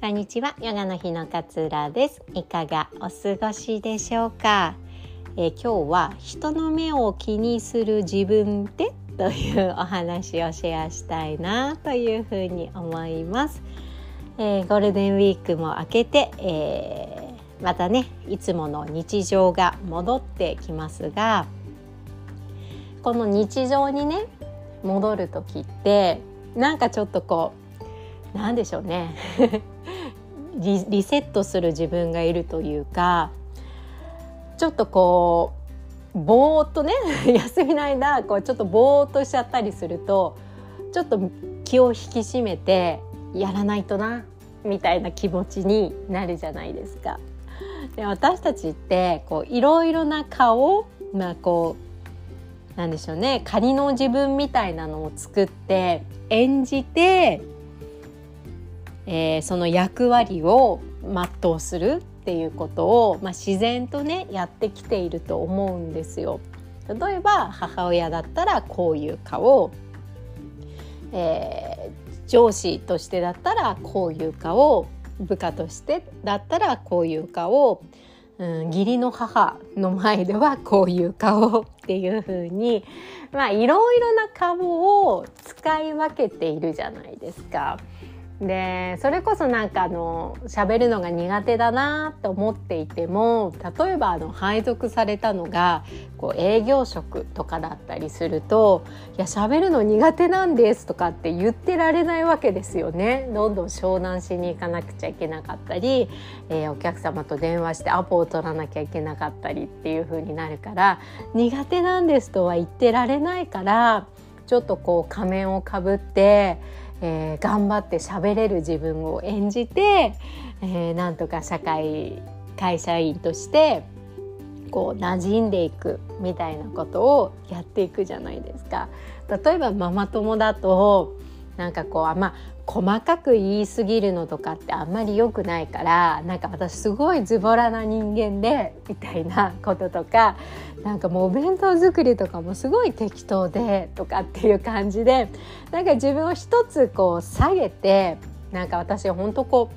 こんにちは、ヨガの日の勝浦です。いかがお過ごしでしょうか、え、今日は人の目を気にする自分ってというお話をシェアしたいなというふうに思います。えー、ゴールデンウィークも明けて、えー、またねいつもの日常が戻ってきますがこの日常にね戻る時ってなんかちょっとこうなんでしょうねリリセットする自分がいるというかちょっとこうぼーっとね 休みの間こうちょっとぼーっとしちゃったりするとちょっと気を引き締めてやらないとなみたいな気持ちになるじゃないですか。で私たちってこういろいろな顔まあこうなんでしょうね仮の自分みたいなのを作って演じてえー、その役割を全うするっていうことを、まあ、自然とねやってきていると思うんですよ。例えば母親だったらこういう顔、えー、上司としてだったらこういう顔部下としてだったらこういう顔、うん、義理の母の前ではこういう顔っていう風にまあいろいろな顔を使い分けているじゃないですか。でそれこそなんかあの喋るのが苦手だなと思っていても例えばあの配属されたのがこう営業職とかだったりすると「いや喋るの苦手なんです」とかって言ってられないわけですよね。どんどん商談しに行かなくちゃいけなかったり、えー、お客様と電話してアポを取らなきゃいけなかったりっていう風になるから苦手なんですとは言ってられないからちょっとこう仮面をかぶって。えー、頑張って喋れる自分を演じて、えー、なんとか社会会社員としてこう馴染んでいくみたいなことをやっていくじゃないですか。例えばママ友だとなんかこうまあ細かく言い過ぎるのとかってあんまり良くないからなんか私すごいズボラな人間でみたいなこととかなんかもうお弁当作りとかもすごい適当でとかっていう感じでなんか自分を一つこう下げてなんか私ほんとこ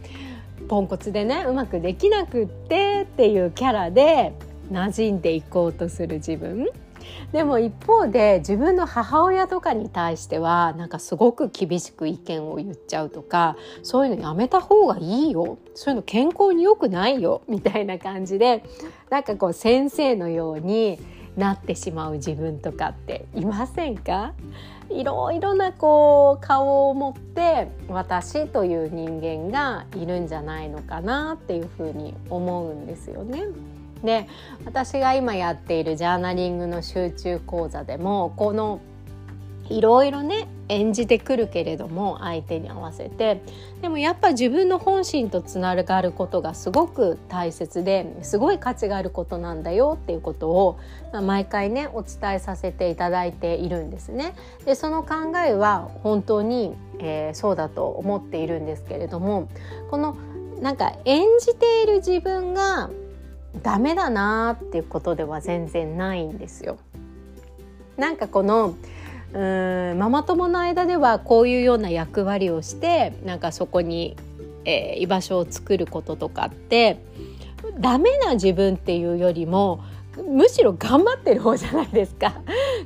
うポンコツでねうまくできなくってっていうキャラで馴染んでいこうとする自分。でも一方で自分の母親とかに対してはなんかすごく厳しく意見を言っちゃうとかそういうのやめた方がいいよ。そういうの健康に良くないよ。みたいな感じでなんかこう先生のようになってしまう自分とかっていませんか？いろいろなこう顔を持って私という人間がいるんじゃないのかなっていうふうに思うんですよね。で私が今やっているジャーナリングの集中講座でもこのいろいろね演じてくるけれども相手に合わせてでもやっぱ自分の本心とつながることがすごく大切ですごい価値があることなんだよっていうことを、まあ、毎回ねお伝えさせていただいているんですね。でその考えは本当に、えー、そうだと思っているんですけれどもこのなんか演じている自分がダメだなっていうことでは全然ないんですよ。なんかこのうんママ友の間ではこういうような役割をしてなんかそこに、えー、居場所を作ることとかってダメな自分っていうよりもむしろ頑張ってる方じゃないですか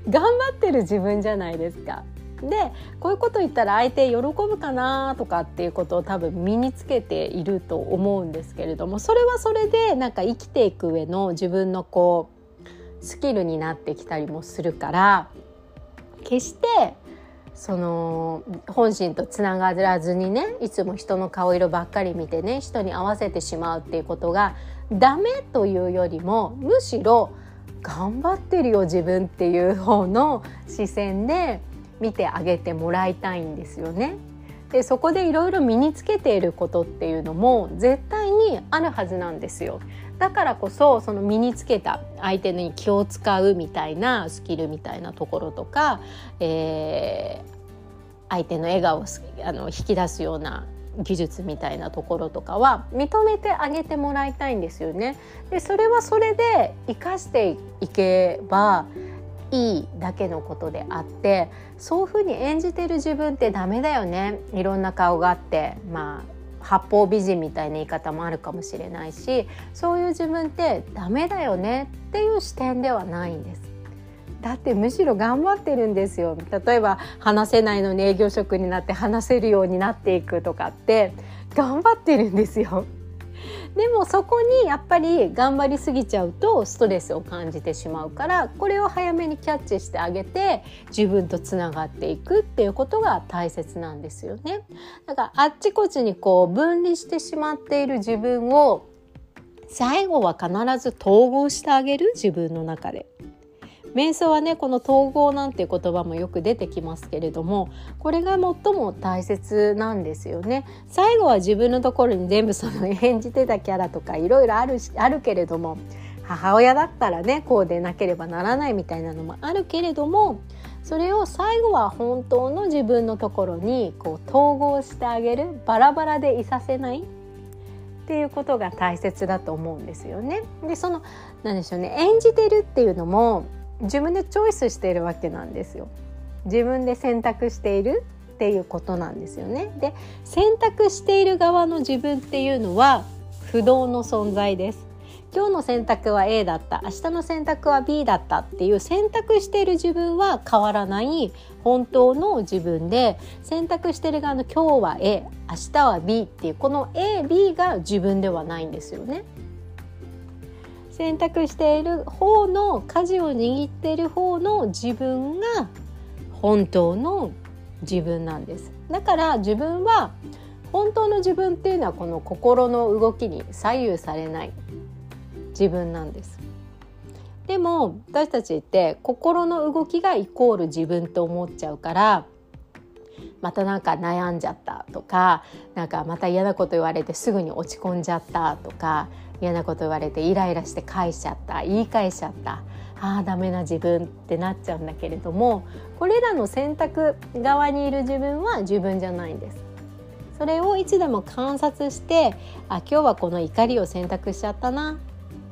頑張ってる自分じゃないですかでこういうこと言ったら相手喜ぶかなとかっていうことを多分身につけていると思うんですけれどもそれはそれでなんか生きていく上の自分のこうスキルになってきたりもするから決してその本心とつながらずにねいつも人の顔色ばっかり見てね人に合わせてしまうっていうことがダメというよりもむしろ頑張ってるよ自分っていう方の視線で見てあげてもらいたいんですよね。でそこでいろいろ身につけていることっていうのも絶対にあるはずなんですよ。だからこそその身につけた相手に気を使うみたいなスキルみたいなところとか、えー、相手の笑顔をあの引き出すような技術みたいなところとかは認めてあげてもらいたいんですよね。でそれはそれで生かしていけばいいだけのことであってそういうふうに演じてる自分ってダメだよね。いろんな顔があってまあ八方美人みたいな言い方もあるかもしれないしそういう自分ってダメだよね。っていう視点ではないんです。だってむしろ頑張ってるんですよ。例えば話せないのに営業職になって話せるようになっていくとかって頑張ってるんですよ。でもそこにやっぱり頑張りすぎちゃうとストレスを感じてしまうからこれを早めにキャッチしてあげて自分とつながっていくっていうことが大切なんですよね。だからあっちこっちにこう分離してしまっている自分を最後は必ず統合してあげる自分の中で。瞑想はねこの統合なんていう言葉もよく出てきますけれどもこれが最も大切なんですよね最後は自分のところに全部その演じてたキャラとかいろいろあるあるけれども母親だったらねこうでなければならないみたいなのもあるけれどもそれを最後は本当の自分のところにこう統合してあげるバラバラでいさせないっていうことが大切だと思うんですよね。でその何でしょうね演じてるっていうのも自分でチョイスしているわけなんですよ。自分で選択しているっていうことなんですよね。で選択している側の自分っていうのは不動の存在です。今日の選択は A だった明日の選択は B だったっていう選択している自分は変わらない本当の自分で選択している側の今日は A 明日は B っていうこの AB が自分ではないんですよね。選択している方の舵を握っている方の自分が本当の自分なんです。だから自分は本当の自分っていうのはこの心の動きに左右されない自分なんです。でも私たちって心の動きがイコール自分と思っちゃうからまたなんか悩んじゃったとかなんかまた嫌なこと言われてすぐに落ち込んじゃったとか嫌なこと言われてイライラして返しちゃった言い返しちゃった。ああダメな自分ってなっちゃうんだけれどもこれらの選択側にいる自分は自分じゃないんです。それをいつでも観察してあ今日はこの怒りを選択しちゃったな。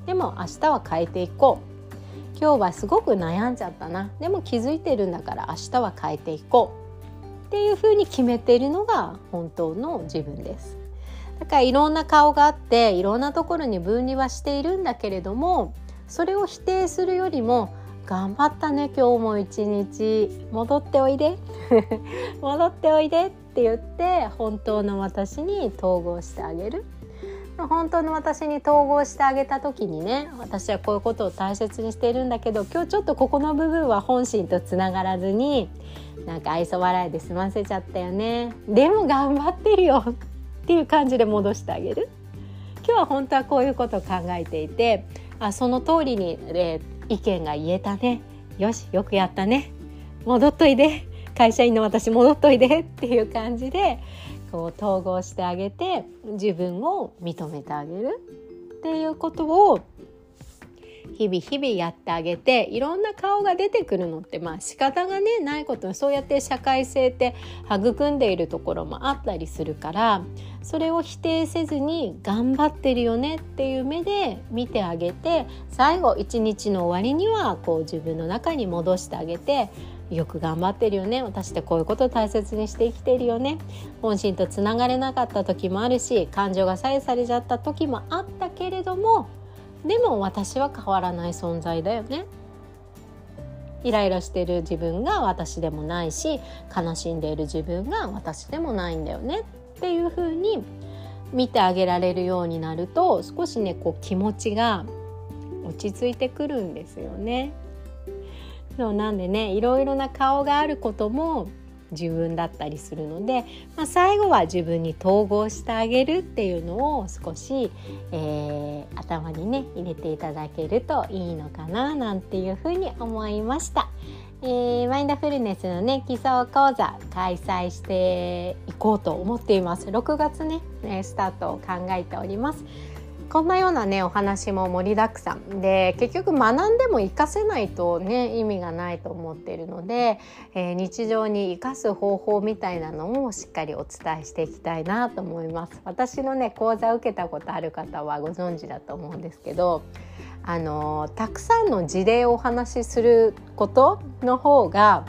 でも明日は変えていこう。今日はすごく悩んじゃったな。でも気づいてるんだから明日は変えていこう。っていうふうに決めているのが本当の自分です。だからいろんな顔があっていろんなところに分離はしているんだけれどもそれを否定するよりも頑張ったね今日も一日。戻っておいで。戻っておいで。って言って本当の私に統合してあげる。本当の私に統合してあげた時にね私はこういうことを大切にしているんだけど今日ちょっとここの部分は本心とつながらずになんか愛想笑いで済ませちゃったよね。でも頑張ってるよ。っていう感じで戻してあげる。今日は本当はこういうことを考えていてあその通りに、えー、意見が言えたね。よしよくやったね。戻っといで。会社員の私戻っといで。っていう感じでこう統合してあげて自分を認めてあげる。っていうことを日々日々やってあげていろんな顔が出てくるのってまあ仕方がねないことそうやって社会性って育んでいるところもあったりするからそれを否定せずに頑張ってるよねっていう目で見てあげて最後一日の終わりにはこう自分の中に戻してあげてよく頑張ってるよね私ってこういうことを大切にして生きてるよね本心とつながれなかった時もあるし感情が左右されちゃった時もあったけれどもでも私は変わらない存在だよねイライラしてる自分が私でもないし悲しんでいる自分が私でもないんだよねっていう風に見てあげられるようになると少しねこう気持ちが落ち着いてくるんですよね。そうなんでねいろいろな顔があることも自分だったりするので、まあ、最後は自分に統合してあげるっていうのを少し、えー、頭にね入れていただけるといいのかななんていうふうに思いました。えー、マインドフルネスのね基礎講座開催していこうと思っています6月ねスタートを考えておりますこんなようなねお話も盛りだくさんで結局学んでも活かせないとね意味がないと思っているので、えー、日常に生かす方法みたいなのをしっかりお伝えしていきたいなと思います私のね講座を受けたことある方はご存知だと思うんですけどあのたくさんの事例をお話しすることの方が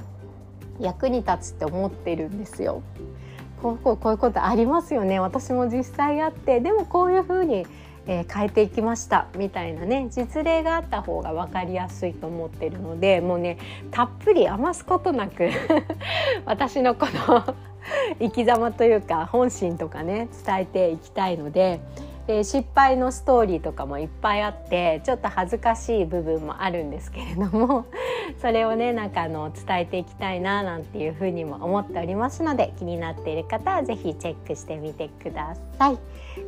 役に立つって思ってるんですよ。こうこうこういうことありますよね私も実際あってでもこういうふうにえー、変えていきましたみたいなね実例があった方が分かりやすいと思ってるのでもうねたっぷり余すことなく 私のこの 生き様というか本心とかね伝えていきたいのでで失敗のストーリーとかもいっぱいあってちょっと恥ずかしい部分もあるんですけれども それをねなんかあの伝えていきたいななんていうふうにも思っておりますので気になっている方は是非チェックしてみてください。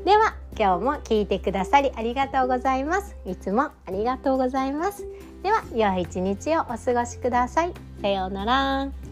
では今日も聞いてくださりありがとうございます。いつもありがとうございます。では良い一日をお過ごしください。さようなら。